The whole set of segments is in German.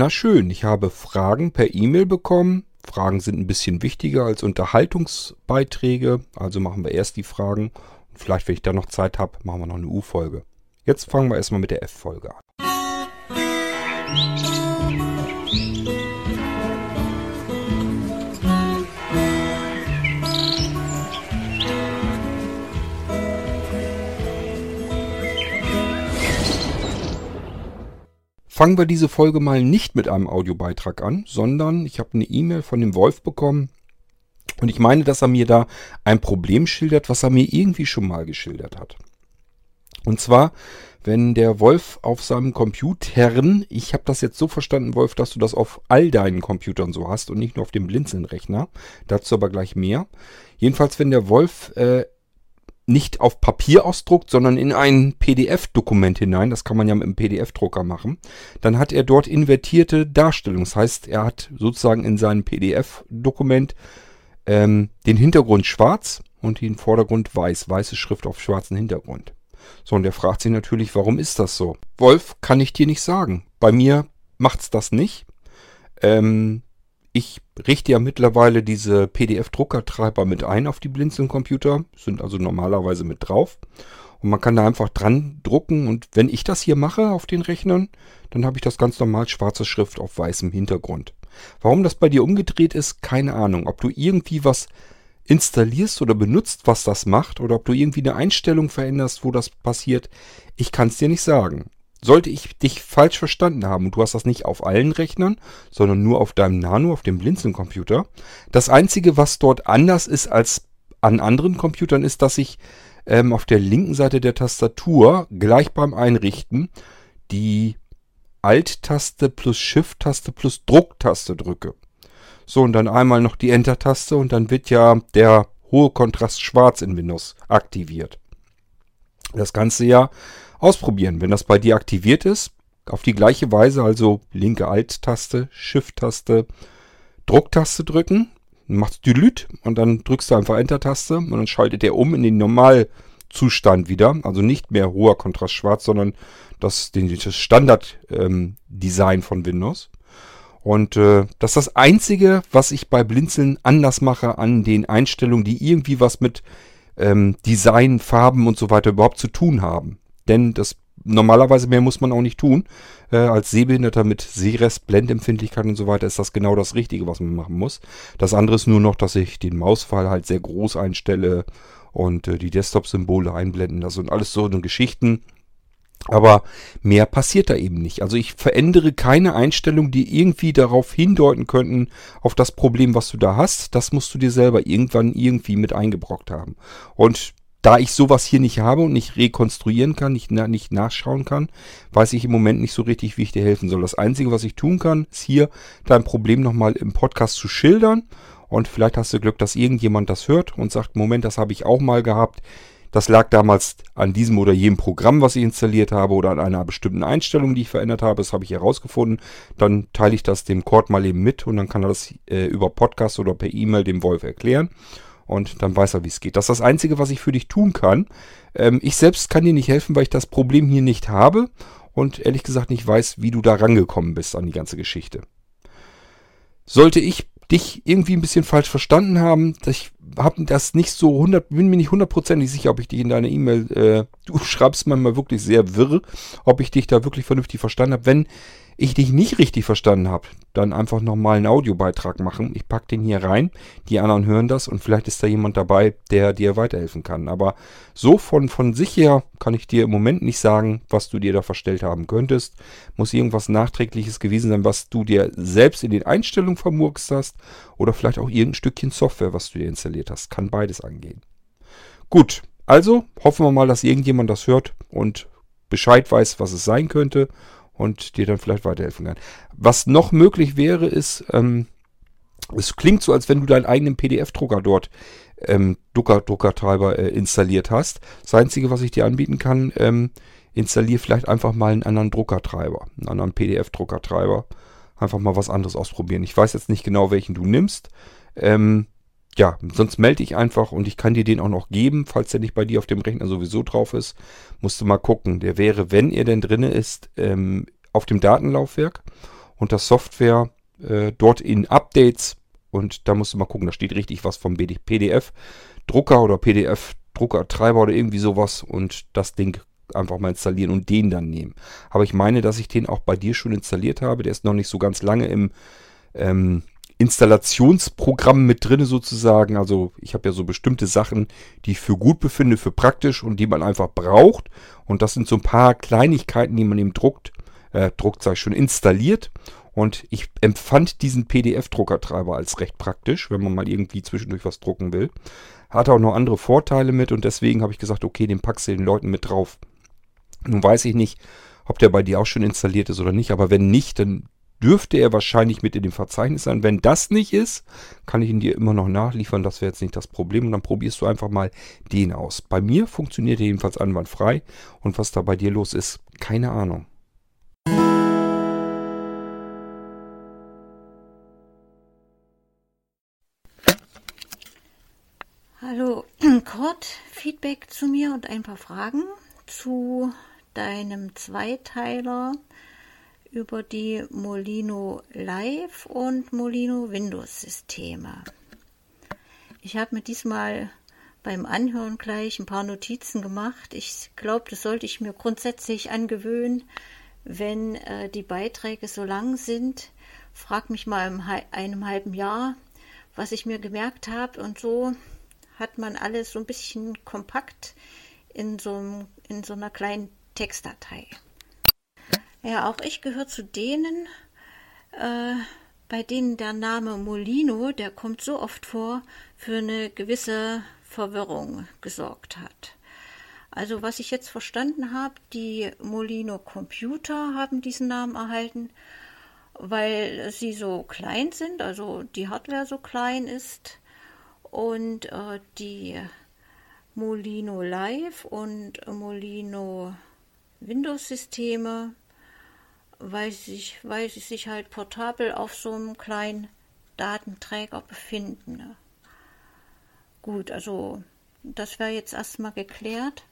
Na schön, ich habe Fragen per E-Mail bekommen. Fragen sind ein bisschen wichtiger als Unterhaltungsbeiträge. Also machen wir erst die Fragen. Und vielleicht, wenn ich da noch Zeit habe, machen wir noch eine U-Folge. Jetzt fangen wir erstmal mit der F-Folge an. Fangen wir diese Folge mal nicht mit einem Audiobeitrag an, sondern ich habe eine E-Mail von dem Wolf bekommen und ich meine, dass er mir da ein Problem schildert, was er mir irgendwie schon mal geschildert hat. Und zwar, wenn der Wolf auf seinem Computern, ich habe das jetzt so verstanden, Wolf, dass du das auf all deinen Computern so hast und nicht nur auf dem Blinzeln-Rechner, dazu aber gleich mehr. Jedenfalls, wenn der Wolf äh, nicht auf Papier ausdruckt, sondern in ein PDF-Dokument hinein. Das kann man ja mit einem PDF-Drucker machen. Dann hat er dort invertierte Darstellung. Das heißt, er hat sozusagen in seinem PDF-Dokument ähm, den Hintergrund schwarz und den Vordergrund weiß. Weiße Schrift auf schwarzen Hintergrund. So, und er fragt sich natürlich, warum ist das so? Wolf, kann ich dir nicht sagen. Bei mir macht's das nicht. Ähm, ich richte ja mittlerweile diese PDF-Druckertreiber mit ein auf die Blinzeln-Computer, sind also normalerweise mit drauf. Und man kann da einfach dran drucken und wenn ich das hier mache auf den Rechnern, dann habe ich das ganz normal schwarze Schrift auf weißem Hintergrund. Warum das bei dir umgedreht ist, keine Ahnung. Ob du irgendwie was installierst oder benutzt, was das macht, oder ob du irgendwie eine Einstellung veränderst, wo das passiert, ich kann es dir nicht sagen. Sollte ich dich falsch verstanden haben und du hast das nicht auf allen Rechnern, sondern nur auf deinem Nano, auf dem Blinzeln-Computer. Das Einzige, was dort anders ist als an anderen Computern, ist, dass ich ähm, auf der linken Seite der Tastatur gleich beim Einrichten die Alt-Taste plus Shift-Taste plus Drucktaste drücke. So, und dann einmal noch die Enter-Taste und dann wird ja der hohe Kontrast schwarz in Windows aktiviert. Das Ganze ja ausprobieren. Wenn das bei dir aktiviert ist, auf die gleiche Weise, also linke Alt-Taste, Shift-Taste, Drucktaste drücken, machst Delete und dann drückst du einfach Enter-Taste und dann schaltet er um in den Normalzustand wieder. Also nicht mehr hoher Kontrast schwarz, sondern das, das Standard-Design ähm, von Windows. Und äh, das ist das Einzige, was ich bei Blinzeln anders mache an den Einstellungen, die irgendwie was mit ähm, Design, Farben und so weiter überhaupt zu tun haben. Denn das normalerweise mehr muss man auch nicht tun. Äh, als Sehbehinderter mit Sehrest, Blendempfindlichkeit und so weiter ist das genau das Richtige, was man machen muss. Das andere ist nur noch, dass ich den Mausfall halt sehr groß einstelle und äh, die Desktop-Symbole einblenden lasse und alles so eine Geschichten. Aber mehr passiert da eben nicht. Also ich verändere keine Einstellung, die irgendwie darauf hindeuten könnten, auf das Problem, was du da hast. Das musst du dir selber irgendwann irgendwie mit eingebrockt haben. Und da ich sowas hier nicht habe und nicht rekonstruieren kann, nicht, nicht nachschauen kann, weiß ich im Moment nicht so richtig, wie ich dir helfen soll. Das Einzige, was ich tun kann, ist hier dein Problem nochmal im Podcast zu schildern. Und vielleicht hast du Glück, dass irgendjemand das hört und sagt, Moment, das habe ich auch mal gehabt. Das lag damals an diesem oder jenem Programm, was ich installiert habe oder an einer bestimmten Einstellung, die ich verändert habe. Das habe ich herausgefunden. Dann teile ich das dem Cord mal eben mit und dann kann er das äh, über Podcast oder per E-Mail dem Wolf erklären und dann weiß er, wie es geht. Das ist das Einzige, was ich für dich tun kann. Ähm, ich selbst kann dir nicht helfen, weil ich das Problem hier nicht habe und ehrlich gesagt nicht weiß, wie du da rangekommen bist an die ganze Geschichte. Sollte ich dich irgendwie ein bisschen falsch verstanden haben, ich habe das nicht so 100, bin mir nicht hundertprozentig sicher, ob ich dich in deiner E-Mail, äh, du schreibst manchmal wirklich sehr wirr, ob ich dich da wirklich vernünftig verstanden habe. Wenn ich dich nicht richtig verstanden habe, dann einfach nochmal einen Audiobeitrag machen. Ich packe den hier rein, die anderen hören das und vielleicht ist da jemand dabei, der dir weiterhelfen kann. Aber so von, von sich her kann ich dir im Moment nicht sagen, was du dir da verstellt haben könntest. Muss irgendwas Nachträgliches gewesen sein, was du dir selbst in den Einstellungen vermurkst hast oder vielleicht auch irgendein Stückchen Software, was du dir installiert hast. Kann beides angehen. Gut, also hoffen wir mal, dass irgendjemand das hört und Bescheid weiß, was es sein könnte und dir dann vielleicht weiterhelfen kann. Was noch möglich wäre, ist, ähm, es klingt so, als wenn du deinen eigenen PDF-Drucker dort, ähm, Drucker, Druckertreiber äh, installiert hast. Das Einzige, was ich dir anbieten kann, ähm, installier vielleicht einfach mal einen anderen Druckertreiber, einen anderen PDF-Druckertreiber. Einfach mal was anderes ausprobieren. Ich weiß jetzt nicht genau, welchen du nimmst. Ähm, ja, sonst melde ich einfach und ich kann dir den auch noch geben, falls der nicht bei dir auf dem Rechner sowieso drauf ist. Musst du mal gucken. Der wäre, wenn er denn drinne ist, ähm, auf dem Datenlaufwerk. unter Software äh, dort in Updates und da musst du mal gucken, da steht richtig was vom PDF-Drucker oder PDF-Druckertreiber oder irgendwie sowas und das Ding einfach mal installieren und den dann nehmen. Aber ich meine, dass ich den auch bei dir schon installiert habe. Der ist noch nicht so ganz lange im ähm, Installationsprogramm mit drin sozusagen. Also ich habe ja so bestimmte Sachen, die ich für gut befinde, für praktisch und die man einfach braucht. Und das sind so ein paar Kleinigkeiten, die man eben druckt, äh, druckt, ich schon, installiert. Und ich empfand diesen PDF-Druckertreiber als recht praktisch, wenn man mal irgendwie zwischendurch was drucken will. Hat auch noch andere Vorteile mit und deswegen habe ich gesagt, okay, den packst du den Leuten mit drauf. Nun weiß ich nicht, ob der bei dir auch schon installiert ist oder nicht, aber wenn nicht, dann dürfte er wahrscheinlich mit in dem Verzeichnis sein. Wenn das nicht ist, kann ich ihn dir immer noch nachliefern. Das wäre jetzt nicht das Problem. Und dann probierst du einfach mal den aus. Bei mir funktioniert er jedenfalls einwandfrei. Und was da bei dir los ist, keine Ahnung. Hallo, Kurt, Feedback zu mir und ein paar Fragen zu deinem Zweiteiler über die Molino Live und Molino Windows Systeme. Ich habe mir diesmal beim Anhören gleich ein paar Notizen gemacht. Ich glaube, das sollte ich mir grundsätzlich angewöhnen, wenn äh, die Beiträge so lang sind. Frag mich mal in einem halben Jahr, was ich mir gemerkt habe. Und so hat man alles so ein bisschen kompakt in so, in so einer kleinen Textdatei. Ja, auch ich gehöre zu denen, äh, bei denen der Name Molino, der kommt so oft vor, für eine gewisse Verwirrung gesorgt hat. Also was ich jetzt verstanden habe, die Molino Computer haben diesen Namen erhalten, weil sie so klein sind, also die Hardware so klein ist und äh, die Molino Live und Molino Windows Systeme weil sie, weil sie sich halt portabel auf so einem kleinen Datenträger befinden. Ne? Gut, also das wäre jetzt erstmal geklärt.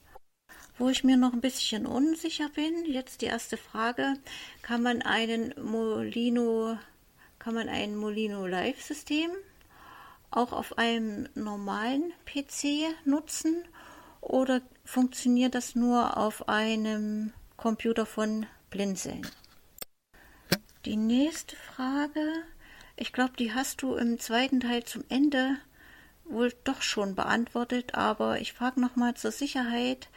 Wo ich mir noch ein bisschen unsicher bin, jetzt die erste Frage, kann man einen Molino, kann man ein Molino Live System auch auf einem normalen PC nutzen oder funktioniert das nur auf einem Computer von Blinzeln? Die nächste Frage, ich glaube, die hast du im zweiten Teil zum Ende wohl doch schon beantwortet, aber ich frage nochmal zur Sicherheit.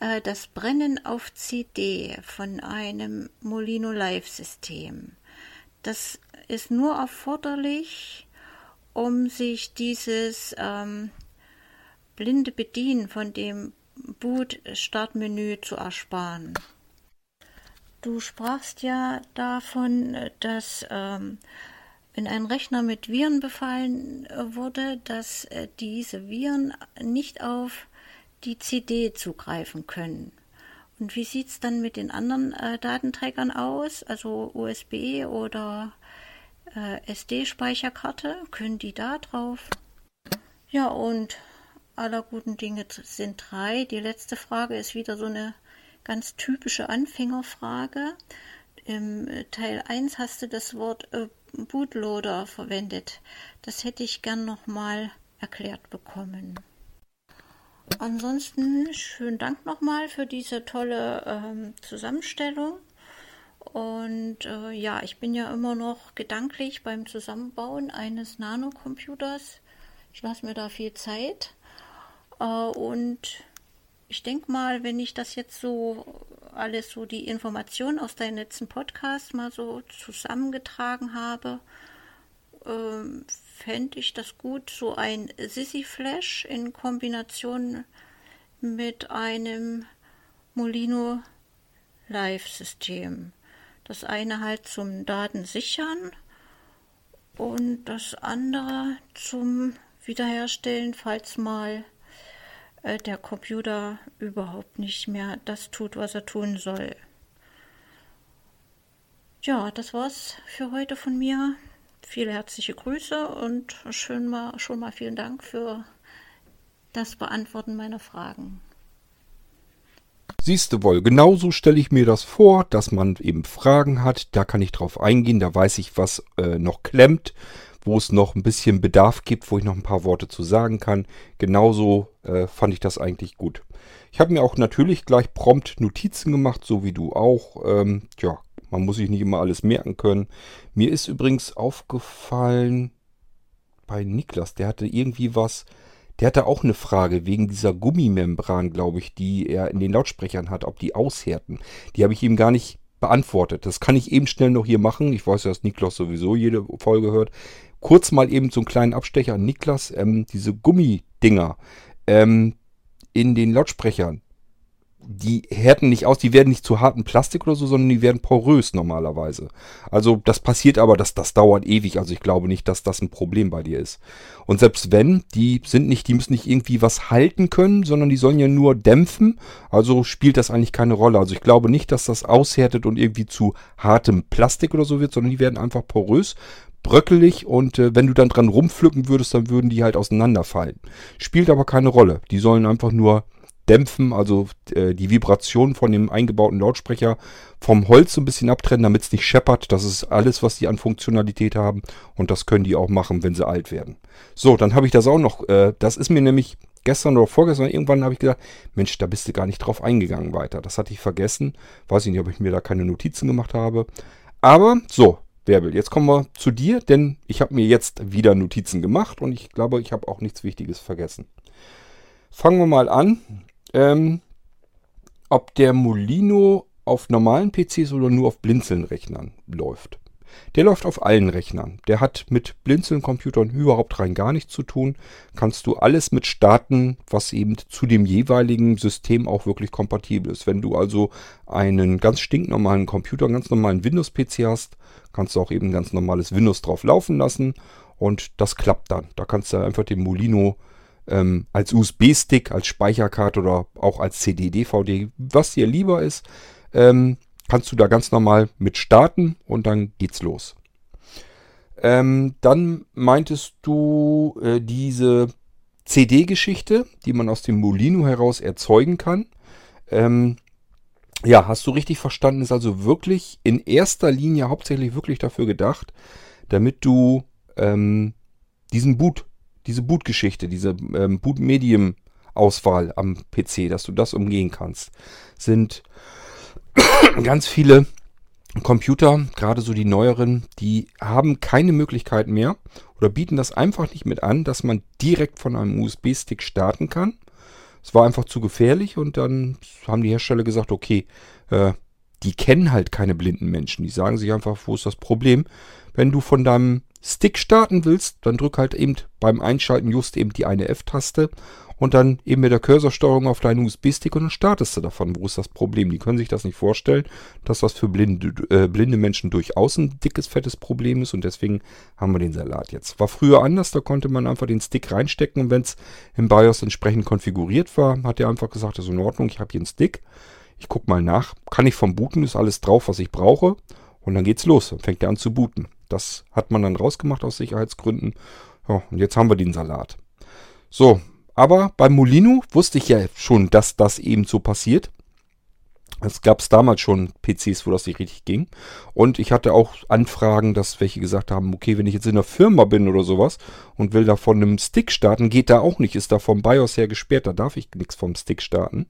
Äh, das Brennen auf CD von einem Molino Live System, das ist nur erforderlich, um sich dieses ähm, blinde Bedienen von dem Boot-Startmenü zu ersparen. Du sprachst ja davon, dass ähm, wenn ein Rechner mit Viren befallen äh, wurde, dass äh, diese Viren nicht auf die CD zugreifen können. Und wie sieht es dann mit den anderen äh, Datenträgern aus, also USB oder äh, SD-Speicherkarte? Können die da drauf? Ja, und aller guten Dinge sind drei. Die letzte Frage ist wieder so eine ganz typische Anfängerfrage. Im äh, Teil 1 hast du das Wort äh, Bootloader verwendet. Das hätte ich gern nochmal erklärt bekommen. Ansonsten schönen Dank nochmal für diese tolle ähm, Zusammenstellung. Und äh, ja, ich bin ja immer noch gedanklich beim Zusammenbauen eines Nanocomputers. Ich lasse mir da viel Zeit. Äh, und ich denke mal, wenn ich das jetzt so alles so die Informationen aus deinem letzten Podcast mal so zusammengetragen habe, ähm, fände ich das gut, so ein Sissy Flash in Kombination mit einem Molino Live System. Das eine halt zum Datensichern und das andere zum Wiederherstellen, falls mal der Computer überhaupt nicht mehr das tut, was er tun soll. Ja, das war's für heute von mir. Viele herzliche Grüße und schön mal, schon mal vielen Dank für das Beantworten meiner Fragen. siehst du wohl, genauso stelle ich mir das vor, dass man eben Fragen hat, da kann ich drauf eingehen, da weiß ich, was äh, noch klemmt, wo es noch ein bisschen Bedarf gibt, wo ich noch ein paar Worte zu sagen kann. Genauso äh, fand ich das eigentlich gut. Ich habe mir auch natürlich gleich prompt Notizen gemacht, so wie du auch. Ähm, tja, man muss sich nicht immer alles merken können. Mir ist übrigens aufgefallen bei Niklas, der hatte irgendwie was, der hatte auch eine Frage wegen dieser Gummimembran, glaube ich, die er in den Lautsprechern hat, ob die aushärten. Die habe ich ihm gar nicht beantwortet. Das kann ich eben schnell noch hier machen. Ich weiß ja, dass Niklas sowieso jede Folge hört. Kurz mal eben so einen kleinen Abstecher Niklas. Ähm, diese Gummidinger ähm, in den Lautsprechern, die härten nicht aus, die werden nicht zu harten Plastik oder so, sondern die werden porös normalerweise. Also das passiert aber, dass das dauert ewig. Also ich glaube nicht, dass das ein Problem bei dir ist. Und selbst wenn, die sind nicht, die müssen nicht irgendwie was halten können, sondern die sollen ja nur dämpfen. Also spielt das eigentlich keine Rolle. Also ich glaube nicht, dass das aushärtet und irgendwie zu hartem Plastik oder so wird, sondern die werden einfach porös bröckelig und äh, wenn du dann dran rumpflücken würdest, dann würden die halt auseinanderfallen. Spielt aber keine Rolle. Die sollen einfach nur dämpfen, also äh, die Vibration von dem eingebauten Lautsprecher vom Holz so ein bisschen abtrennen, damit es nicht scheppert. Das ist alles, was die an Funktionalität haben und das können die auch machen, wenn sie alt werden. So, dann habe ich das auch noch. Äh, das ist mir nämlich gestern oder vorgestern irgendwann habe ich gesagt, Mensch, da bist du gar nicht drauf eingegangen weiter. Das hatte ich vergessen. Weiß ich nicht, ob ich mir da keine Notizen gemacht habe. Aber so, Bärbel, jetzt kommen wir zu dir, denn ich habe mir jetzt wieder Notizen gemacht und ich glaube, ich habe auch nichts Wichtiges vergessen. Fangen wir mal an ähm, ob der Molino auf normalen PCs oder nur auf Blinzeln-Rechnern läuft. Der läuft auf allen Rechnern. Der hat mit Blinzeln-Computern überhaupt rein gar nichts zu tun. Kannst du alles mit starten, was eben zu dem jeweiligen System auch wirklich kompatibel ist. Wenn du also einen ganz stinknormalen Computer, einen ganz normalen Windows-PC hast, kannst du auch eben ein ganz normales Windows drauf laufen lassen und das klappt dann. Da kannst du einfach den Molino ähm, als USB-Stick, als Speicherkarte oder auch als CD, DVD, was dir lieber ist, ähm, kannst du da ganz normal mit starten und dann geht's los. Ähm, dann meintest du äh, diese CD-Geschichte, die man aus dem Molino heraus erzeugen kann. Ähm, ja, hast du richtig verstanden, ist also wirklich in erster Linie hauptsächlich wirklich dafür gedacht, damit du ähm, diesen Boot diese Bootgeschichte, diese ähm, Boot-Medium-Auswahl am PC, dass du das umgehen kannst, sind ganz viele Computer, gerade so die neueren, die haben keine Möglichkeit mehr oder bieten das einfach nicht mit an, dass man direkt von einem USB-Stick starten kann. Es war einfach zu gefährlich und dann haben die Hersteller gesagt, okay, äh, die kennen halt keine blinden Menschen. Die sagen sich einfach, wo ist das Problem? Wenn du von deinem Stick starten willst, dann drück halt eben beim Einschalten just eben die eine F-Taste und dann eben mit der Cursorsteuerung auf deinen USB-Stick und dann startest du davon. Wo ist das Problem? Die können sich das nicht vorstellen, dass das für blinde, äh, blinde Menschen durchaus ein dickes, fettes Problem ist und deswegen haben wir den Salat jetzt. War früher anders, da konnte man einfach den Stick reinstecken und wenn es im BIOS entsprechend konfiguriert war, hat er einfach gesagt, das ist in Ordnung, ich habe hier einen Stick. Ich gucke mal nach, kann ich vom Booten, ist alles drauf, was ich brauche und dann geht's los, dann fängt er an zu booten. Das hat man dann rausgemacht aus Sicherheitsgründen. Ja, und jetzt haben wir den Salat. So, aber beim Molino wusste ich ja schon, dass das eben so passiert. Es gab damals schon PCs, wo das nicht richtig ging. Und ich hatte auch Anfragen, dass welche gesagt haben, okay, wenn ich jetzt in einer Firma bin oder sowas und will da von einem Stick starten, geht da auch nicht. Ist da vom BIOS her gesperrt, da darf ich nichts vom Stick starten.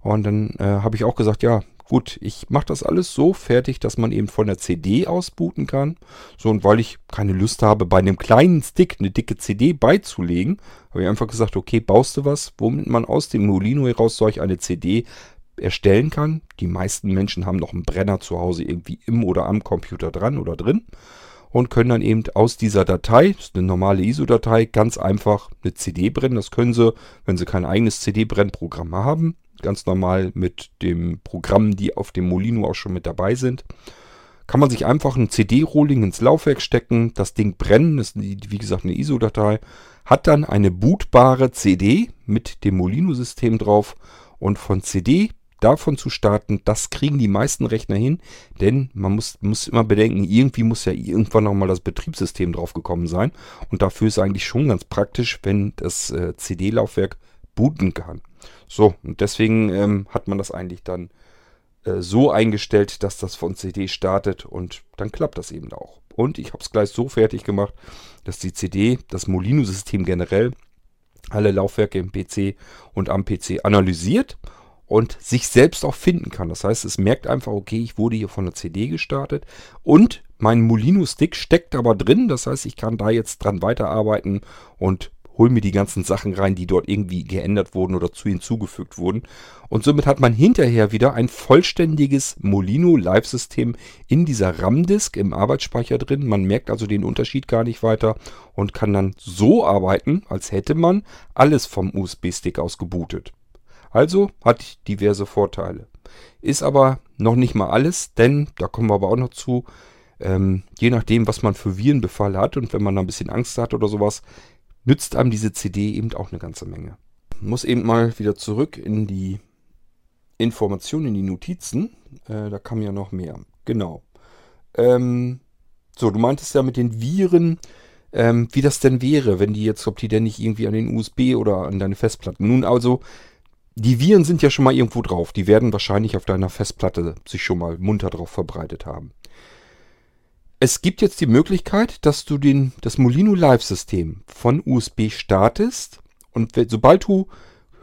Und dann äh, habe ich auch gesagt, ja, Gut, ich mache das alles so fertig, dass man eben von der CD aus booten kann. So, und weil ich keine Lust habe, bei einem kleinen Stick eine dicke CD beizulegen, habe ich einfach gesagt, okay, baust du was, womit man aus dem Molino heraus solch eine CD erstellen kann. Die meisten Menschen haben noch einen Brenner zu Hause irgendwie im oder am Computer dran oder drin und können dann eben aus dieser Datei, das ist eine normale ISO-Datei, ganz einfach eine CD brennen. Das können sie, wenn sie kein eigenes CD-Brennprogramm haben, ganz normal mit dem Programm, die auf dem Molino auch schon mit dabei sind. Kann man sich einfach ein CD-Rolling ins Laufwerk stecken, das Ding brennen, das ist wie gesagt eine ISO-Datei, hat dann eine bootbare CD mit dem Molino-System drauf und von CD davon zu starten, das kriegen die meisten Rechner hin, denn man muss, muss immer bedenken, irgendwie muss ja irgendwann nochmal das Betriebssystem draufgekommen sein und dafür ist eigentlich schon ganz praktisch, wenn das äh, CD-Laufwerk booten kann. So, und deswegen ähm, hat man das eigentlich dann äh, so eingestellt, dass das von CD startet und dann klappt das eben auch. Und ich habe es gleich so fertig gemacht, dass die CD, das Molino-System generell, alle Laufwerke im PC und am PC analysiert und sich selbst auch finden kann. Das heißt, es merkt einfach, okay, ich wurde hier von der CD gestartet und mein Molino-Stick steckt aber drin. Das heißt, ich kann da jetzt dran weiterarbeiten und hole mir die ganzen Sachen rein, die dort irgendwie geändert wurden oder zu hinzugefügt wurden. Und somit hat man hinterher wieder ein vollständiges Molino Live-System in dieser RAM-Disk im Arbeitsspeicher drin. Man merkt also den Unterschied gar nicht weiter und kann dann so arbeiten, als hätte man alles vom USB-Stick aus gebootet. Also hat diverse Vorteile. Ist aber noch nicht mal alles, denn da kommen wir aber auch noch zu. Ähm, je nachdem, was man für Virenbefall hat und wenn man da ein bisschen Angst hat oder sowas, nützt einem diese CD eben auch eine ganze Menge. Muss eben mal wieder zurück in die Informationen, in die Notizen. Äh, da kam ja noch mehr. Genau. Ähm, so, du meintest ja mit den Viren, ähm, wie das denn wäre, wenn die jetzt, ob die denn nicht irgendwie an den USB oder an deine Festplatten. Nun also, die Viren sind ja schon mal irgendwo drauf. Die werden wahrscheinlich auf deiner Festplatte sich schon mal munter drauf verbreitet haben. Es gibt jetzt die Möglichkeit, dass du den, das Molino Live-System von USB startest und sobald du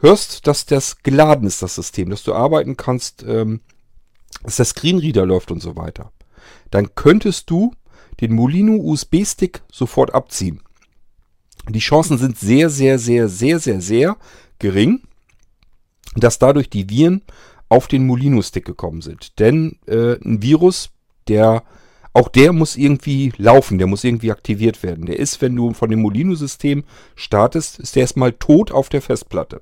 hörst, dass das geladen ist, das System, dass du arbeiten kannst, ähm, dass der Screenreader läuft und so weiter, dann könntest du den Molino USB-Stick sofort abziehen. Die Chancen sind sehr, sehr, sehr, sehr, sehr, sehr gering, dass dadurch die Viren auf den Molino-Stick gekommen sind. Denn äh, ein Virus, der auch der muss irgendwie laufen, der muss irgendwie aktiviert werden. Der ist, wenn du von dem Molino-System startest, ist der erstmal tot auf der Festplatte.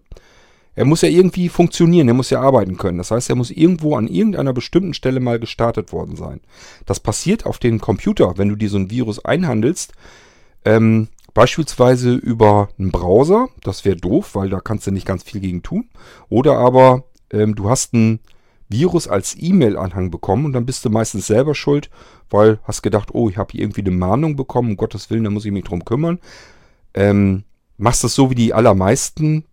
Er muss ja irgendwie funktionieren, er muss ja arbeiten können. Das heißt, er muss irgendwo an irgendeiner bestimmten Stelle mal gestartet worden sein. Das passiert auf den Computer, wenn du dir so ein Virus einhandelst. Ähm, beispielsweise über einen Browser, das wäre doof, weil da kannst du nicht ganz viel gegen tun. Oder aber ähm, du hast ein Virus als E-Mail-Anhang bekommen und dann bist du meistens selber schuld, weil hast gedacht, oh, ich habe hier irgendwie eine Mahnung bekommen, um Gottes Willen, da muss ich mich drum kümmern. Ähm, machst das so wie die allermeisten,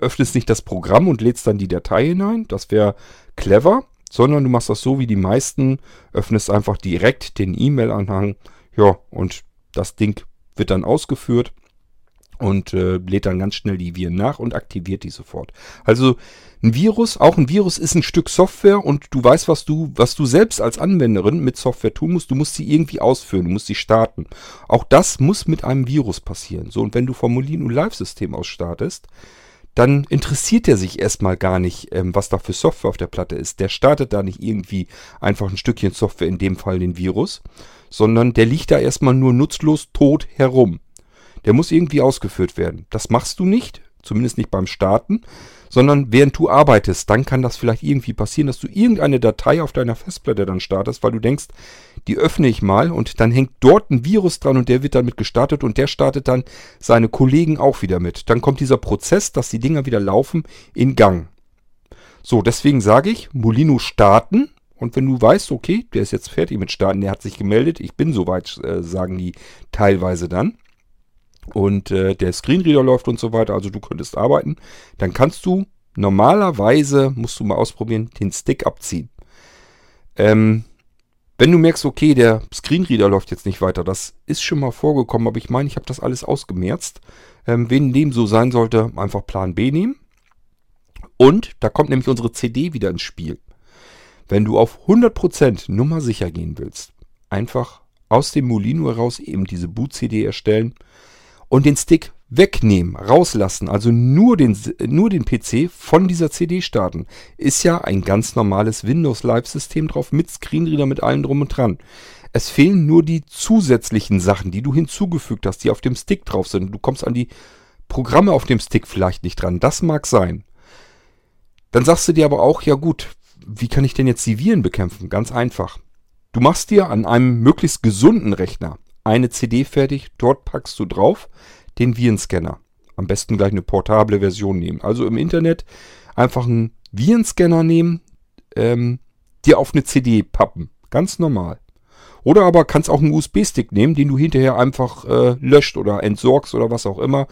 öffnest nicht das Programm und lädst dann die Datei hinein, das wäre clever, sondern du machst das so wie die meisten, öffnest einfach direkt den E-Mail-Anhang, ja, und das Ding wird dann ausgeführt und äh, lädt dann ganz schnell die Viren nach und aktiviert die sofort. Also ein Virus, auch ein Virus ist ein Stück Software und du weißt, was du, was du selbst als Anwenderin mit Software tun musst. Du musst sie irgendwie ausführen, du musst sie starten. Auch das muss mit einem Virus passieren. So, und wenn du vom Molino Live-System aus startest, dann interessiert er sich erstmal gar nicht, ähm, was da für Software auf der Platte ist. Der startet da nicht irgendwie einfach ein Stückchen Software, in dem Fall den Virus, sondern der liegt da erstmal nur nutzlos tot herum. Der muss irgendwie ausgeführt werden. Das machst du nicht, zumindest nicht beim Starten, sondern während du arbeitest, dann kann das vielleicht irgendwie passieren, dass du irgendeine Datei auf deiner Festplatte dann startest, weil du denkst, die öffne ich mal und dann hängt dort ein Virus dran und der wird damit gestartet und der startet dann seine Kollegen auch wieder mit. Dann kommt dieser Prozess, dass die Dinger wieder laufen, in Gang. So, deswegen sage ich, Molino starten. Und wenn du weißt, okay, der ist jetzt fertig mit Starten, der hat sich gemeldet, ich bin soweit, äh, sagen die teilweise dann, und äh, der Screenreader läuft und so weiter, also du könntest arbeiten, dann kannst du normalerweise, musst du mal ausprobieren, den Stick abziehen. Ähm, wenn du merkst, okay, der Screenreader läuft jetzt nicht weiter, das ist schon mal vorgekommen, aber ich meine, ich habe das alles ausgemerzt. Ähm, wenn dem so sein sollte, einfach Plan B nehmen. Und da kommt nämlich unsere CD wieder ins Spiel. Wenn du auf 100% Nummer sicher gehen willst, einfach aus dem Molino heraus eben diese Boot-CD erstellen, und den Stick wegnehmen, rauslassen, also nur den, nur den PC von dieser CD starten, ist ja ein ganz normales Windows Live System drauf mit Screenreader mit allem drum und dran. Es fehlen nur die zusätzlichen Sachen, die du hinzugefügt hast, die auf dem Stick drauf sind. Du kommst an die Programme auf dem Stick vielleicht nicht dran. Das mag sein. Dann sagst du dir aber auch, ja gut, wie kann ich denn jetzt die Viren bekämpfen? Ganz einfach. Du machst dir an einem möglichst gesunden Rechner eine CD fertig, dort packst du drauf den Virenscanner. Am besten gleich eine portable Version nehmen. Also im Internet einfach einen Virenscanner nehmen, ähm, dir auf eine CD pappen. Ganz normal. Oder aber kannst auch einen USB-Stick nehmen, den du hinterher einfach äh, löscht oder entsorgst oder was auch immer.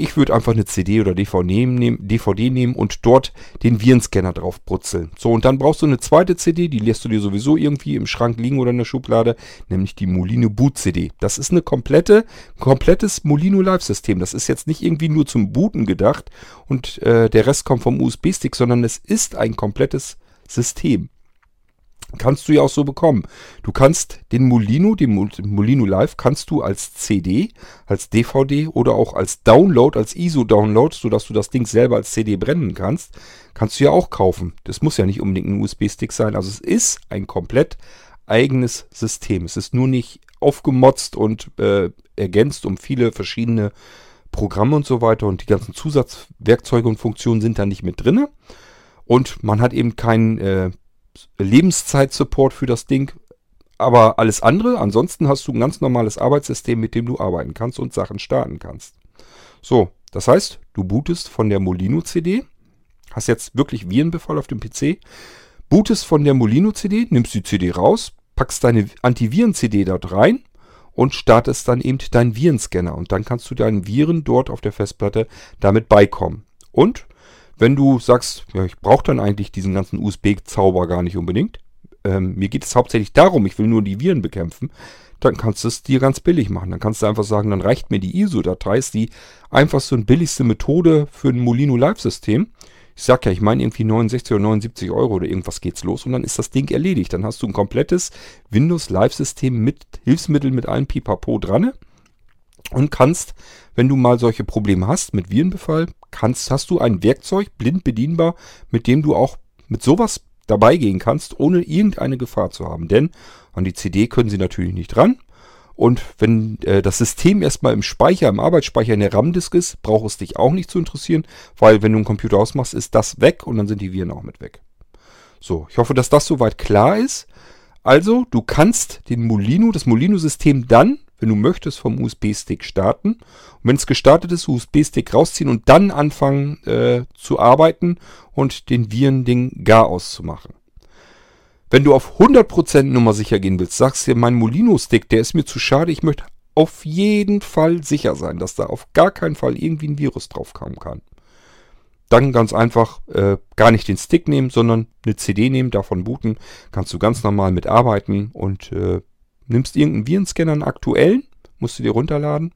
Ich würde einfach eine CD oder DVD nehmen, und dort den Virenscanner drauf brutzeln. So, und dann brauchst du eine zweite CD, die lässt du dir sowieso irgendwie im Schrank liegen oder in der Schublade, nämlich die Molino Boot CD. Das ist eine komplette, komplettes Molino Live-System. Das ist jetzt nicht irgendwie nur zum Booten gedacht und äh, der Rest kommt vom USB-Stick, sondern es ist ein komplettes System. Kannst du ja auch so bekommen. Du kannst den Molino, den Molino Live, kannst du als CD, als DVD oder auch als Download, als ISO-Download, sodass du das Ding selber als CD brennen kannst, kannst du ja auch kaufen. Das muss ja nicht unbedingt ein USB-Stick sein. Also es ist ein komplett eigenes System. Es ist nur nicht aufgemotzt und äh, ergänzt um viele verschiedene Programme und so weiter und die ganzen Zusatzwerkzeuge und Funktionen sind da nicht mit drinne. Und man hat eben keinen äh, Lebenszeit-Support für das Ding. Aber alles andere, ansonsten hast du ein ganz normales Arbeitssystem, mit dem du arbeiten kannst und Sachen starten kannst. So, das heißt, du bootest von der Molino CD, hast jetzt wirklich Virenbefall auf dem PC, bootest von der Molino CD, nimmst die CD raus, packst deine Antiviren-CD dort rein und startest dann eben deinen Virenscanner. Und dann kannst du deinen Viren dort auf der Festplatte damit beikommen. Und wenn du sagst, ja, ich brauche dann eigentlich diesen ganzen USB-Zauber gar nicht unbedingt, ähm, mir geht es hauptsächlich darum, ich will nur die Viren bekämpfen, dann kannst du es dir ganz billig machen. Dann kannst du einfach sagen, dann reicht mir die ISO-Datei, ist die einfachste und billigste Methode für ein Molino Live-System. Ich sag ja, ich meine irgendwie 69 oder 79 Euro oder irgendwas geht's los und dann ist das Ding erledigt. Dann hast du ein komplettes Windows Live-System mit Hilfsmitteln mit allen Pipapo dran und kannst, wenn du mal solche Probleme hast mit Virenbefall, kannst, hast du ein Werkzeug blind bedienbar, mit dem du auch mit sowas dabei gehen kannst, ohne irgendeine Gefahr zu haben. Denn an die CD können sie natürlich nicht ran. Und wenn äh, das System erstmal im Speicher, im Arbeitsspeicher in der RAM-Disk ist, braucht es dich auch nicht zu interessieren, weil wenn du einen Computer ausmachst, ist das weg und dann sind die Viren auch mit weg. So, ich hoffe, dass das soweit klar ist. Also, du kannst den Molino, das Molino-System dann wenn du möchtest, vom USB-Stick starten. Und wenn es gestartet ist, USB-Stick rausziehen und dann anfangen äh, zu arbeiten und den Viren-Ding gar auszumachen. Wenn du auf 100% Nummer sicher gehen willst, sagst du dir, mein Molino-Stick, der ist mir zu schade, ich möchte auf jeden Fall sicher sein, dass da auf gar keinen Fall irgendwie ein Virus drauf kommen kann. Dann ganz einfach äh, gar nicht den Stick nehmen, sondern eine CD nehmen, davon booten. Kannst du ganz normal mitarbeiten und äh, nimmst irgendeinen Virenscanner, einen aktuellen, musst du dir runterladen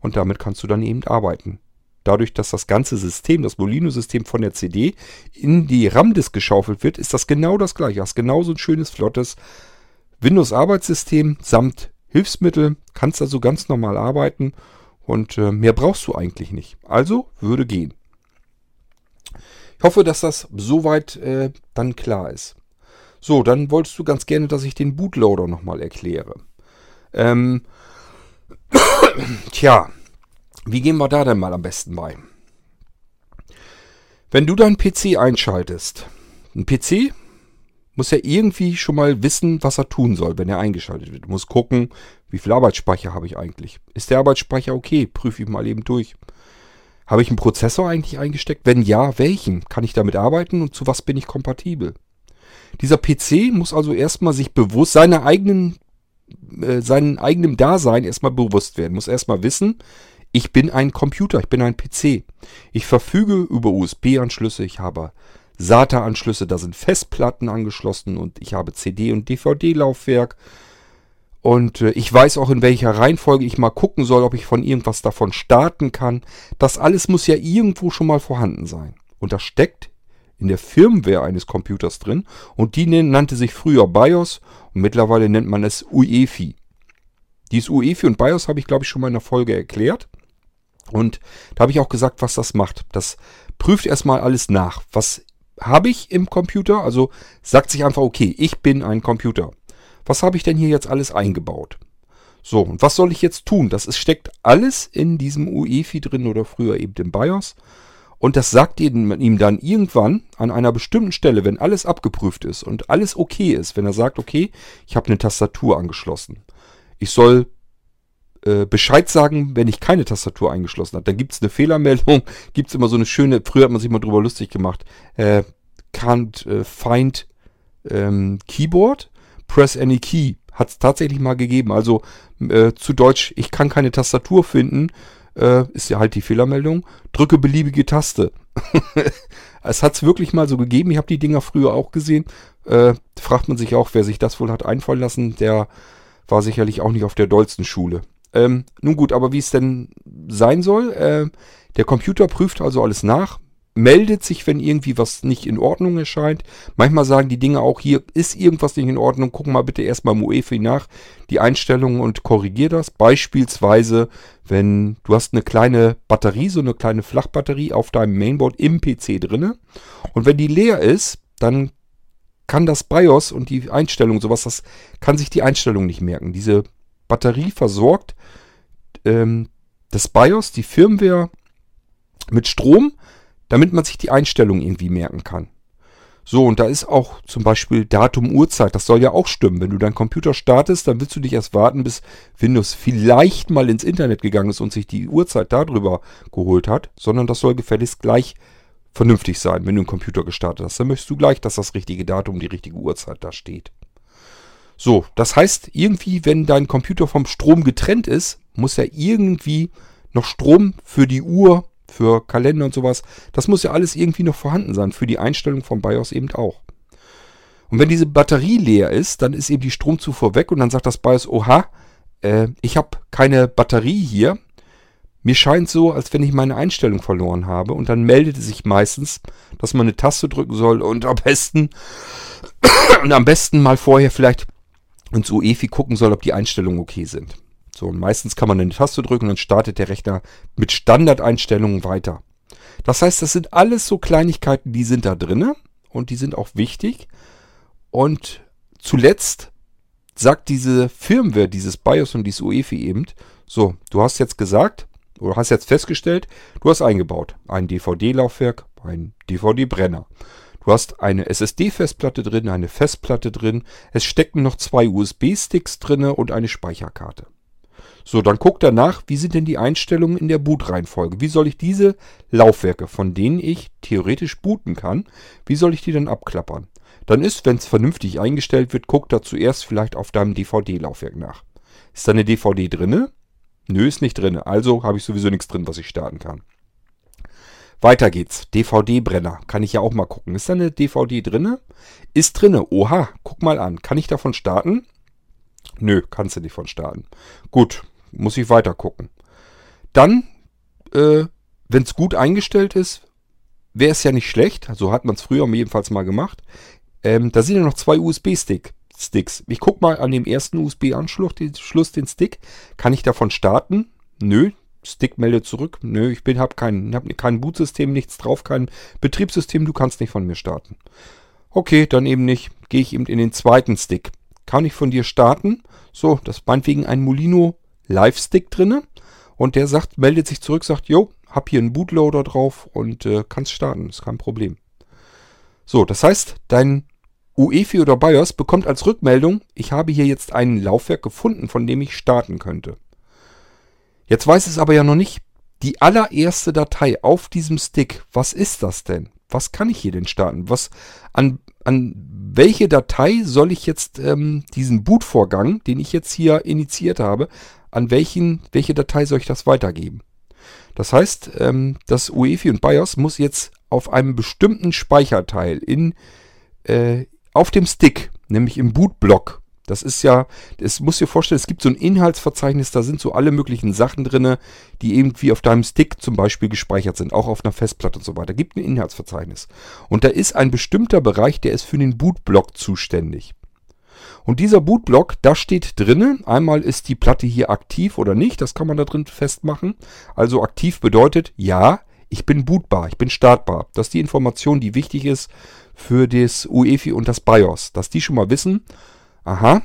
und damit kannst du dann eben arbeiten. Dadurch, dass das ganze System, das Molino-System von der CD in die RAM-Disk geschaufelt wird, ist das genau das gleiche. Hast genauso ein schönes, flottes Windows-Arbeitssystem samt Hilfsmittel, kannst also ganz normal arbeiten und äh, mehr brauchst du eigentlich nicht. Also würde gehen. Ich hoffe, dass das soweit äh, dann klar ist. So, dann wolltest du ganz gerne, dass ich den Bootloader nochmal erkläre. Ähm, tja, wie gehen wir da denn mal am besten bei? Wenn du deinen PC einschaltest, ein PC muss ja irgendwie schon mal wissen, was er tun soll, wenn er eingeschaltet wird. Du musst gucken, wie viel Arbeitsspeicher habe ich eigentlich. Ist der Arbeitsspeicher okay? Prüfe ich mal eben durch. Habe ich einen Prozessor eigentlich eingesteckt? Wenn ja, welchen? Kann ich damit arbeiten und zu was bin ich kompatibel? Dieser PC muss also erstmal sich bewusst, seiner eigenen, äh, seinem eigenen Dasein erstmal bewusst werden, muss erstmal wissen, ich bin ein Computer, ich bin ein PC. Ich verfüge über USB-Anschlüsse, ich habe SATA-Anschlüsse, da sind Festplatten angeschlossen und ich habe CD- und DVD-Laufwerk. Und äh, ich weiß auch, in welcher Reihenfolge ich mal gucken soll, ob ich von irgendwas davon starten kann. Das alles muss ja irgendwo schon mal vorhanden sein. Und das steckt in der Firmware eines Computers drin und die nannte sich früher BIOS und mittlerweile nennt man es UEFI. Dieses UEFI und BIOS habe ich glaube ich schon mal in der Folge erklärt und da habe ich auch gesagt, was das macht. Das prüft erstmal alles nach. Was habe ich im Computer? Also sagt sich einfach, okay, ich bin ein Computer. Was habe ich denn hier jetzt alles eingebaut? So, und was soll ich jetzt tun? Das ist, steckt alles in diesem UEFI drin oder früher eben im BIOS. Und das sagt ihm dann irgendwann an einer bestimmten Stelle, wenn alles abgeprüft ist und alles okay ist, wenn er sagt, okay, ich habe eine Tastatur angeschlossen. Ich soll äh, Bescheid sagen, wenn ich keine Tastatur eingeschlossen habe. Dann gibt es eine Fehlermeldung, gibt es immer so eine schöne, früher hat man sich mal drüber lustig gemacht, äh, can't äh, find ähm, Keyboard, press any key. Hat es tatsächlich mal gegeben. Also äh, zu Deutsch, ich kann keine Tastatur finden, äh, ist ja halt die Fehlermeldung, drücke beliebige Taste. es hat es wirklich mal so gegeben, ich habe die Dinger früher auch gesehen. Äh, fragt man sich auch, wer sich das wohl hat einfallen lassen, der war sicherlich auch nicht auf der dollsten Schule. Ähm, nun gut, aber wie es denn sein soll, äh, der Computer prüft also alles nach, meldet sich, wenn irgendwie was nicht in Ordnung erscheint. Manchmal sagen die Dinge auch, hier ist irgendwas nicht in Ordnung, guck mal bitte erstmal im UEFI nach, die Einstellungen und korrigier das. Beispielsweise, wenn du hast eine kleine Batterie, so eine kleine Flachbatterie auf deinem Mainboard im PC drinne und wenn die leer ist, dann kann das BIOS und die Einstellung, sowas, das kann sich die Einstellung nicht merken. Diese Batterie versorgt ähm, das BIOS, die Firmware mit Strom, damit man sich die Einstellung irgendwie merken kann. So, und da ist auch zum Beispiel Datum, Uhrzeit, das soll ja auch stimmen. Wenn du deinen Computer startest, dann willst du nicht erst warten, bis Windows vielleicht mal ins Internet gegangen ist und sich die Uhrzeit darüber geholt hat, sondern das soll gefälligst gleich vernünftig sein, wenn du einen Computer gestartet hast. Dann möchtest du gleich, dass das richtige Datum, die richtige Uhrzeit da steht. So, das heißt, irgendwie, wenn dein Computer vom Strom getrennt ist, muss er irgendwie noch Strom für die Uhr für Kalender und sowas. Das muss ja alles irgendwie noch vorhanden sein. Für die Einstellung vom BIOS eben auch. Und wenn diese Batterie leer ist, dann ist eben die Stromzufuhr weg und dann sagt das BIOS, oha, äh, ich habe keine Batterie hier. Mir scheint so, als wenn ich meine Einstellung verloren habe. Und dann meldet es sich meistens, dass man eine Taste drücken soll und am besten, und am besten mal vorher vielleicht ins UEFI gucken soll, ob die Einstellungen okay sind. So, und meistens kann man eine Taste drücken und dann startet der Rechner mit Standardeinstellungen weiter. Das heißt, das sind alles so Kleinigkeiten, die sind da drinne und die sind auch wichtig. Und zuletzt sagt diese Firmware, dieses BIOS und dieses UEFI eben, so, du hast jetzt gesagt, oder hast jetzt festgestellt, du hast eingebaut ein DVD-Laufwerk, ein DVD-Brenner. Du hast eine SSD-Festplatte drin, eine Festplatte drin, es stecken noch zwei USB-Sticks drin und eine Speicherkarte. So, dann guckt er nach, wie sind denn die Einstellungen in der Bootreihenfolge? Wie soll ich diese Laufwerke, von denen ich theoretisch booten kann, wie soll ich die dann abklappern? Dann ist, wenn es vernünftig eingestellt wird, guckt er zuerst vielleicht auf deinem DVD-Laufwerk nach. Ist da eine DVD drinne? Nö, ist nicht drinne. Also habe ich sowieso nichts drin, was ich starten kann. Weiter geht's. DVD-Brenner. Kann ich ja auch mal gucken. Ist da eine DVD drinne? Ist drinne. Oha, guck mal an. Kann ich davon starten? Nö, kannst du nicht von starten. Gut, muss ich weiter gucken. Dann, äh, wenn es gut eingestellt ist, wäre es ja nicht schlecht. So hat man es früher jedenfalls mal gemacht. Ähm, da sind ja noch zwei USB-Sticks. Ich gucke mal an dem ersten USB-Anschluss den Stick. Kann ich davon starten? Nö. Stick meldet zurück. Nö, ich habe kein, hab kein Bootsystem, nichts drauf, kein Betriebssystem. Du kannst nicht von mir starten. Okay, dann eben nicht. Gehe ich eben in den zweiten Stick. Kann ich von dir starten? So, das meinetwegen ein Molino Live-Stick drinne und der sagt, meldet sich zurück, sagt, jo, hab hier einen Bootloader drauf und äh, kannst starten, ist kein Problem. So, das heißt, dein UEFI oder BIOS bekommt als Rückmeldung, ich habe hier jetzt ein Laufwerk gefunden, von dem ich starten könnte. Jetzt weiß es aber ja noch nicht, die allererste Datei auf diesem Stick, was ist das denn? Was kann ich hier denn starten? Was, an, an welche Datei soll ich jetzt ähm, diesen Bootvorgang, den ich jetzt hier initiiert habe, an welchen, welche Datei soll ich das weitergeben. Das heißt, ähm, das UEFI und BIOS muss jetzt auf einem bestimmten Speicherteil in, äh, auf dem Stick, nämlich im Bootblock. Das ist ja, es muss dir vorstellen, es gibt so ein Inhaltsverzeichnis, da sind so alle möglichen Sachen drin, die irgendwie auf deinem Stick zum Beispiel gespeichert sind, auch auf einer Festplatte und so weiter. Gibt ein Inhaltsverzeichnis. Und da ist ein bestimmter Bereich, der ist für den Bootblock zuständig. Und dieser Bootblock, da steht drinnen, einmal ist die Platte hier aktiv oder nicht, das kann man da drin festmachen. Also aktiv bedeutet, ja, ich bin bootbar, ich bin startbar. Das ist die Information, die wichtig ist für das UEFI und das BIOS. Dass die schon mal wissen, aha,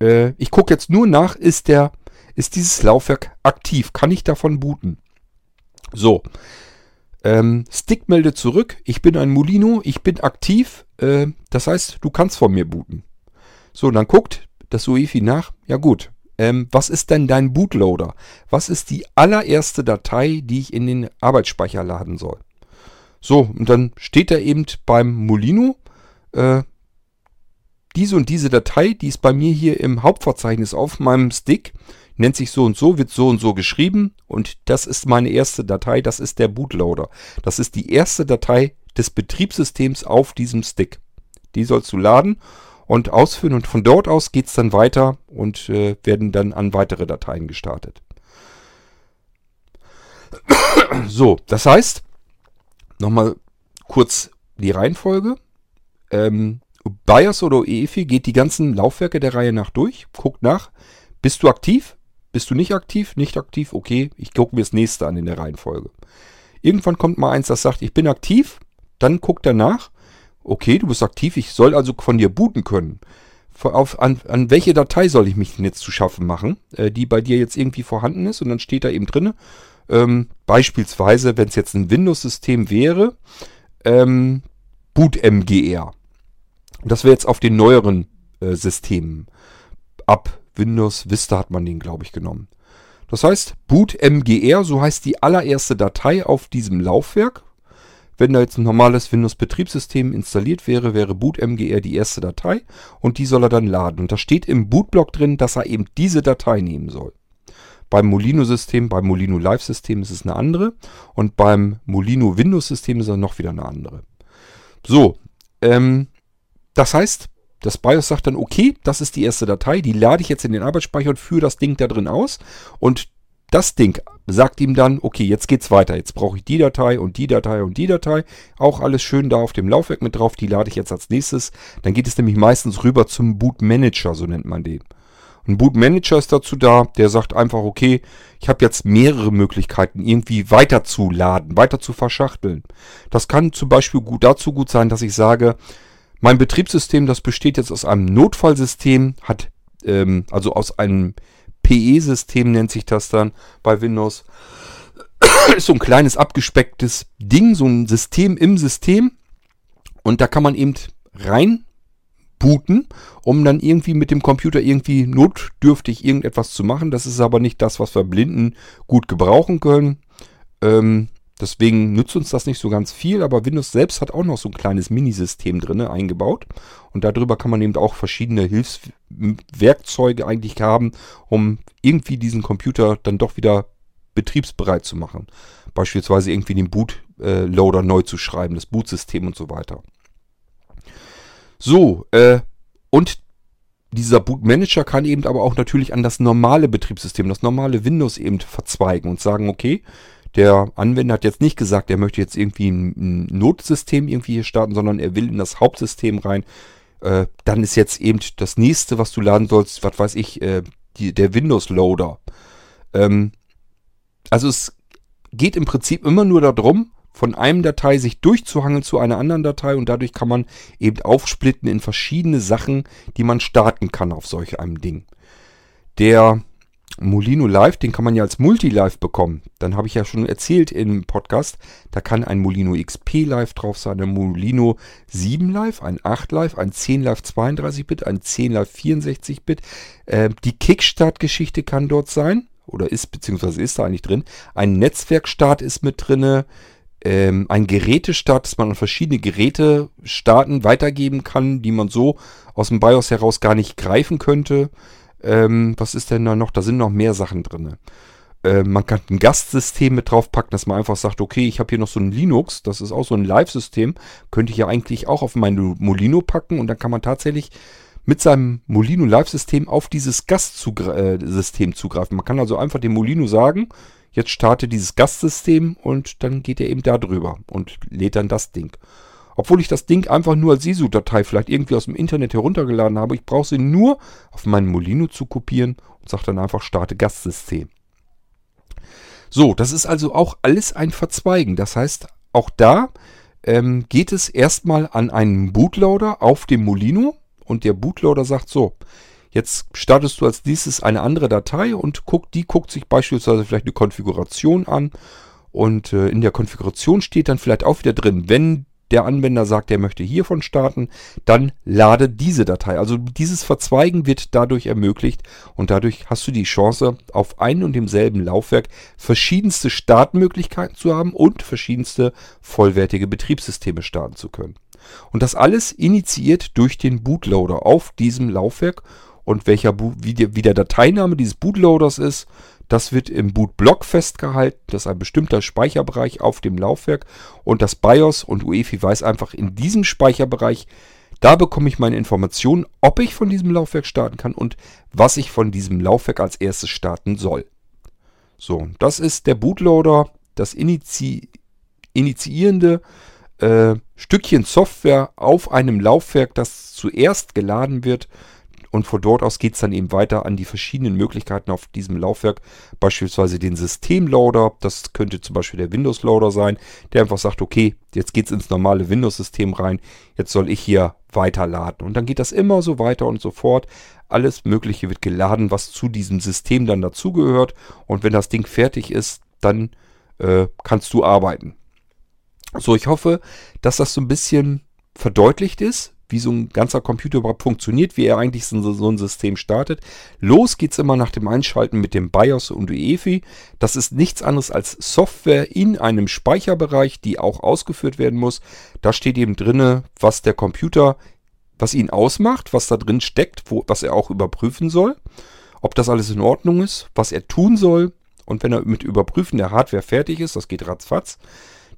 äh, ich gucke jetzt nur nach, ist, der, ist dieses Laufwerk aktiv, kann ich davon booten. So, ähm, Stick meldet zurück, ich bin ein Molino, ich bin aktiv, äh, das heißt, du kannst von mir booten. So, dann guckt das UEFI nach. Ja gut, ähm, was ist denn dein Bootloader? Was ist die allererste Datei, die ich in den Arbeitsspeicher laden soll? So, und dann steht da eben beim Molino, äh, diese und diese Datei, die ist bei mir hier im Hauptverzeichnis auf meinem Stick. nennt sich so und so, wird so und so geschrieben und das ist meine erste Datei, das ist der Bootloader. Das ist die erste Datei des Betriebssystems auf diesem Stick. Die sollst du laden und ausführen und von dort aus geht es dann weiter und äh, werden dann an weitere Dateien gestartet. So, das heißt, nochmal kurz die Reihenfolge. Ähm, BIOS oder EFI geht die ganzen Laufwerke der Reihe nach durch, guckt nach, bist du aktiv? Bist du nicht aktiv? Nicht aktiv? Okay, ich gucke mir das nächste an in der Reihenfolge. Irgendwann kommt mal eins, das sagt, ich bin aktiv, dann guckt er nach, okay, du bist aktiv, ich soll also von dir booten können. Auf, an, an welche Datei soll ich mich denn jetzt zu schaffen machen, äh, die bei dir jetzt irgendwie vorhanden ist und dann steht da eben drin, ähm, beispielsweise, wenn es jetzt ein Windows-System wäre, ähm, bootmgr. Das wäre jetzt auf den neueren äh, Systemen. Ab Windows Vista hat man den, glaube ich, genommen. Das heißt, bootmgr, so heißt die allererste Datei auf diesem Laufwerk. Wenn da jetzt ein normales Windows-Betriebssystem installiert wäre, wäre bootmgr die erste Datei und die soll er dann laden. Und da steht im Bootblock drin, dass er eben diese Datei nehmen soll. Beim Molino-System, beim Molino Live-System ist es eine andere und beim Molino Windows-System ist es noch wieder eine andere. So, ähm, das heißt, das BIOS sagt dann, okay, das ist die erste Datei, die lade ich jetzt in den Arbeitsspeicher und führe das Ding da drin aus. Und das Ding sagt ihm dann, okay, jetzt geht's weiter. Jetzt brauche ich die Datei und die Datei und die Datei. Auch alles schön da auf dem Laufwerk mit drauf. Die lade ich jetzt als nächstes. Dann geht es nämlich meistens rüber zum Boot Manager, so nennt man den. Ein Boot Manager ist dazu da, der sagt einfach, okay, ich habe jetzt mehrere Möglichkeiten, irgendwie weiterzuladen, weiter zu verschachteln. Das kann zum Beispiel gut dazu gut sein, dass ich sage, mein Betriebssystem, das besteht jetzt aus einem Notfallsystem, hat ähm, also aus einem PE-System nennt sich das dann bei Windows. Ist so ein kleines abgespecktes Ding, so ein System im System. Und da kann man eben rein booten, um dann irgendwie mit dem Computer irgendwie notdürftig irgendetwas zu machen. Das ist aber nicht das, was wir Blinden gut gebrauchen können. Ähm, Deswegen nützt uns das nicht so ganz viel, aber Windows selbst hat auch noch so ein kleines Minisystem drin eingebaut. Und darüber kann man eben auch verschiedene Hilfswerkzeuge eigentlich haben, um irgendwie diesen Computer dann doch wieder betriebsbereit zu machen. Beispielsweise irgendwie den Bootloader äh, neu zu schreiben, das Bootsystem und so weiter. So, äh, und dieser Bootmanager kann eben aber auch natürlich an das normale Betriebssystem, das normale Windows eben verzweigen und sagen, okay, der Anwender hat jetzt nicht gesagt, er möchte jetzt irgendwie ein, Notsystem irgendwie hier starten, sondern er will in das Hauptsystem rein. Äh, dann ist jetzt eben das nächste, was du laden sollst, was weiß ich, äh, die, der Windows Loader. Ähm, also es geht im Prinzip immer nur darum, von einem Datei sich durchzuhangeln zu einer anderen Datei und dadurch kann man eben aufsplitten in verschiedene Sachen, die man starten kann auf solch einem Ding. Der Molino Live, den kann man ja als Multi-Live bekommen. Dann habe ich ja schon erzählt im Podcast, da kann ein Molino XP Live drauf sein, ein Molino 7 Live, ein 8 Live, ein 10 Live 32-Bit, ein 10 Live 64-Bit. Äh, die Kickstart-Geschichte kann dort sein, oder ist, beziehungsweise ist da eigentlich drin. Ein Netzwerkstart ist mit drinne. Ähm, ein Gerätestart, dass man an verschiedene Geräte starten, weitergeben kann, die man so aus dem BIOS heraus gar nicht greifen könnte. Ähm, was ist denn da noch? Da sind noch mehr Sachen drin. Äh, man kann ein Gastsystem mit draufpacken, dass man einfach sagt, okay, ich habe hier noch so ein Linux, das ist auch so ein Live-System, könnte ich ja eigentlich auch auf mein Molino packen und dann kann man tatsächlich mit seinem Molino Live-System auf dieses Gastsystem äh, zugreifen. Man kann also einfach dem Molino sagen, jetzt starte dieses Gastsystem und dann geht er eben da drüber und lädt dann das Ding. Obwohl ich das Ding einfach nur als SISU-Datei vielleicht irgendwie aus dem Internet heruntergeladen habe. Ich brauche sie nur auf meinen Molino zu kopieren und sage dann einfach Starte Gastsystem. So, das ist also auch alles ein Verzweigen. Das heißt, auch da ähm, geht es erstmal an einen Bootloader auf dem Molino und der Bootloader sagt so, jetzt startest du als nächstes eine andere Datei und guck, die guckt sich beispielsweise vielleicht eine Konfiguration an und äh, in der Konfiguration steht dann vielleicht auch wieder drin, wenn der Anwender sagt, er möchte hiervon starten, dann lade diese Datei. Also dieses Verzweigen wird dadurch ermöglicht und dadurch hast du die Chance, auf einem und demselben Laufwerk verschiedenste Startmöglichkeiten zu haben und verschiedenste vollwertige Betriebssysteme starten zu können. Und das alles initiiert durch den Bootloader auf diesem Laufwerk und welcher wie, der, wie der Dateiname dieses Bootloaders ist. Das wird im Bootblock festgehalten. Das ist ein bestimmter Speicherbereich auf dem Laufwerk. Und das BIOS und UEFI weiß einfach in diesem Speicherbereich, da bekomme ich meine Informationen, ob ich von diesem Laufwerk starten kann und was ich von diesem Laufwerk als erstes starten soll. So, das ist der Bootloader, das Inizi initiierende äh, Stückchen Software auf einem Laufwerk, das zuerst geladen wird. Und von dort aus geht es dann eben weiter an die verschiedenen Möglichkeiten auf diesem Laufwerk. Beispielsweise den Systemloader. Das könnte zum Beispiel der Windows-Loader sein, der einfach sagt, okay, jetzt geht es ins normale Windows-System rein. Jetzt soll ich hier weiterladen. Und dann geht das immer so weiter und so fort. Alles Mögliche wird geladen, was zu diesem System dann dazugehört. Und wenn das Ding fertig ist, dann äh, kannst du arbeiten. So, ich hoffe, dass das so ein bisschen verdeutlicht ist, wie so ein ganzer Computer überhaupt funktioniert, wie er eigentlich so, so ein System startet. Los geht's immer nach dem Einschalten mit dem BIOS und UEFI. Das ist nichts anderes als Software in einem Speicherbereich, die auch ausgeführt werden muss. Da steht eben drinne, was der Computer, was ihn ausmacht, was da drin steckt, wo, was er auch überprüfen soll, ob das alles in Ordnung ist, was er tun soll. Und wenn er mit Überprüfen der Hardware fertig ist, das geht ratzfatz,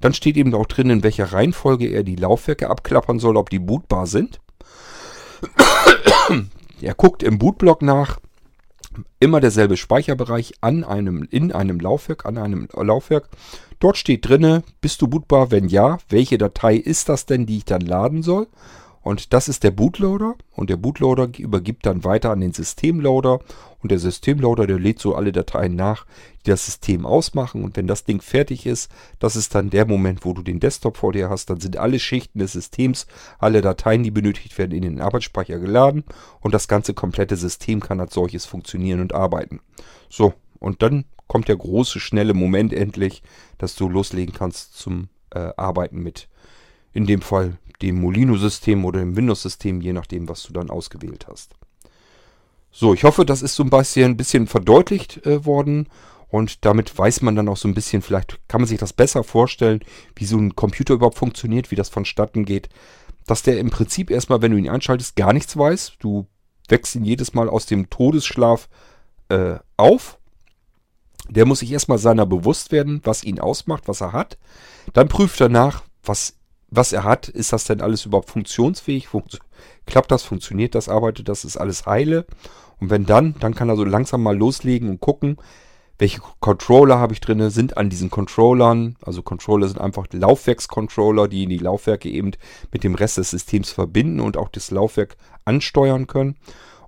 dann steht eben auch drin, in welcher Reihenfolge er die Laufwerke abklappern soll, ob die bootbar sind. er guckt im Bootblock nach, immer derselbe Speicherbereich an einem, in einem Laufwerk, an einem Laufwerk. Dort steht drinne, bist du bootbar? Wenn ja, welche Datei ist das denn, die ich dann laden soll? Und das ist der Bootloader. Und der Bootloader übergibt dann weiter an den Systemloader. Und der Systemloader, der lädt so alle Dateien nach, die das System ausmachen. Und wenn das Ding fertig ist, das ist dann der Moment, wo du den Desktop vor dir hast, dann sind alle Schichten des Systems, alle Dateien, die benötigt werden, in den Arbeitsspeicher geladen. Und das ganze komplette System kann als solches funktionieren und arbeiten. So, und dann kommt der große, schnelle Moment endlich, dass du loslegen kannst zum äh, Arbeiten mit, in dem Fall dem Molino-System oder dem Windows-System, je nachdem, was du dann ausgewählt hast. So, ich hoffe, das ist so ein bisschen, ein bisschen verdeutlicht äh, worden und damit weiß man dann auch so ein bisschen, vielleicht kann man sich das besser vorstellen, wie so ein Computer überhaupt funktioniert, wie das vonstatten geht. Dass der im Prinzip erstmal, wenn du ihn einschaltest, gar nichts weiß. Du wächst ihn jedes Mal aus dem Todesschlaf äh, auf. Der muss sich erstmal seiner bewusst werden, was ihn ausmacht, was er hat. Dann prüft er nach, was was er hat, ist das denn alles überhaupt funktionsfähig? Funkt, klappt das, funktioniert das, arbeitet das, ist alles heile? Und wenn dann, dann kann er so langsam mal loslegen und gucken, welche Controller habe ich drin, sind an diesen Controllern, also Controller sind einfach Laufwerkscontroller, die die Laufwerke eben mit dem Rest des Systems verbinden und auch das Laufwerk ansteuern können.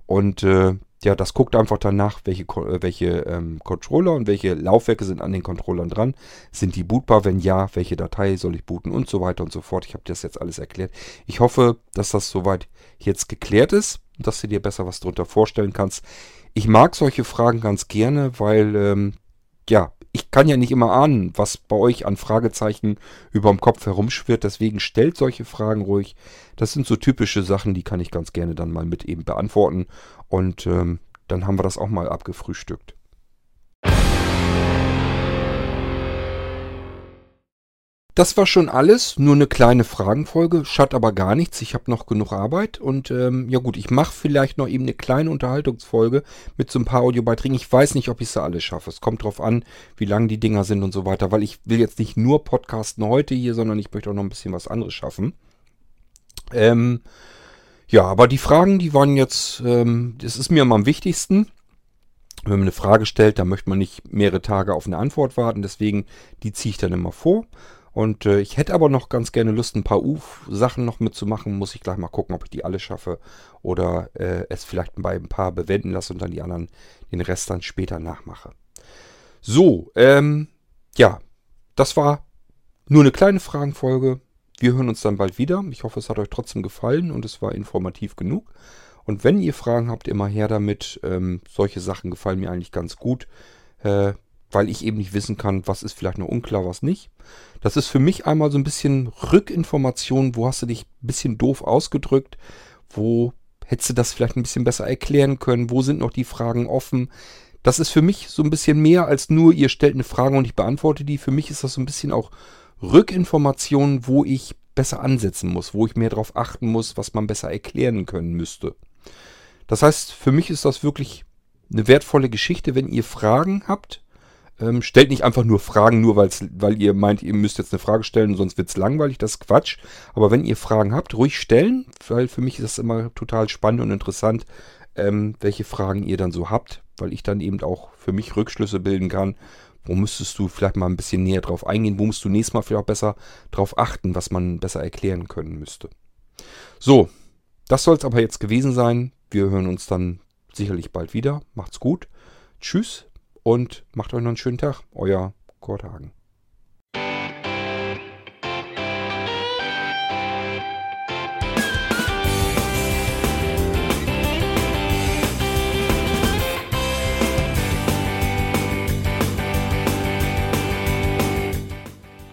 Und äh, ja, das guckt einfach danach, welche, äh, welche ähm, Controller und welche Laufwerke sind an den Controllern dran. Sind die bootbar? Wenn ja, welche Datei soll ich booten und so weiter und so fort. Ich habe das jetzt alles erklärt. Ich hoffe, dass das soweit jetzt geklärt ist und dass du dir besser was darunter vorstellen kannst. Ich mag solche Fragen ganz gerne, weil ähm, ja, ich kann ja nicht immer ahnen, was bei euch an Fragezeichen über dem Kopf herumschwirrt. Deswegen stellt solche Fragen ruhig. Das sind so typische Sachen, die kann ich ganz gerne dann mal mit eben beantworten. Und ähm, dann haben wir das auch mal abgefrühstückt. Das war schon alles, nur eine kleine Fragenfolge, schadet aber gar nichts. Ich habe noch genug Arbeit und ähm, ja gut, ich mache vielleicht noch eben eine kleine Unterhaltungsfolge mit so ein paar Audiobeiträgen. Ich weiß nicht, ob ich sie alle schaffe. Es kommt drauf an, wie lang die Dinger sind und so weiter, weil ich will jetzt nicht nur podcasten heute hier, sondern ich möchte auch noch ein bisschen was anderes schaffen. Ähm, ja, aber die Fragen, die waren jetzt, ähm, das ist mir am wichtigsten. Wenn man eine Frage stellt, dann möchte man nicht mehrere Tage auf eine Antwort warten. Deswegen, die ziehe ich dann immer vor. Und äh, ich hätte aber noch ganz gerne Lust, ein paar UF-Sachen noch mitzumachen. Muss ich gleich mal gucken, ob ich die alle schaffe. Oder äh, es vielleicht bei ein paar bewenden lasse und dann die anderen, den Rest dann später nachmache. So, ähm, ja, das war nur eine kleine Fragenfolge. Wir hören uns dann bald wieder. Ich hoffe, es hat euch trotzdem gefallen und es war informativ genug. Und wenn ihr Fragen habt, immer her damit. Ähm, solche Sachen gefallen mir eigentlich ganz gut. Äh, weil ich eben nicht wissen kann, was ist vielleicht noch unklar, was nicht. Das ist für mich einmal so ein bisschen Rückinformation, wo hast du dich ein bisschen doof ausgedrückt, wo hättest du das vielleicht ein bisschen besser erklären können, wo sind noch die Fragen offen. Das ist für mich so ein bisschen mehr als nur, ihr stellt eine Frage und ich beantworte die. Für mich ist das so ein bisschen auch Rückinformation, wo ich besser ansetzen muss, wo ich mehr darauf achten muss, was man besser erklären können müsste. Das heißt, für mich ist das wirklich eine wertvolle Geschichte, wenn ihr Fragen habt. Ähm, stellt nicht einfach nur Fragen, nur weil ihr meint, ihr müsst jetzt eine Frage stellen, sonst wird's langweilig, das ist Quatsch. Aber wenn ihr Fragen habt, ruhig stellen, weil für mich ist das immer total spannend und interessant, ähm, welche Fragen ihr dann so habt, weil ich dann eben auch für mich Rückschlüsse bilden kann. Wo müsstest du vielleicht mal ein bisschen näher drauf eingehen? Wo musst du nächstes Mal vielleicht auch besser drauf achten, was man besser erklären können müsste? So, das soll es aber jetzt gewesen sein. Wir hören uns dann sicherlich bald wieder. Macht's gut. Tschüss und macht euch noch einen schönen Tag. Euer Kurt Hagen.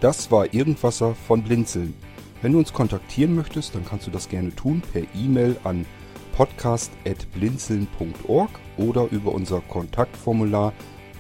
Das war Irgendwasser von Blinzeln. Wenn du uns kontaktieren möchtest, dann kannst du das gerne tun per E-Mail an podcast.blinzeln.org oder über unser Kontaktformular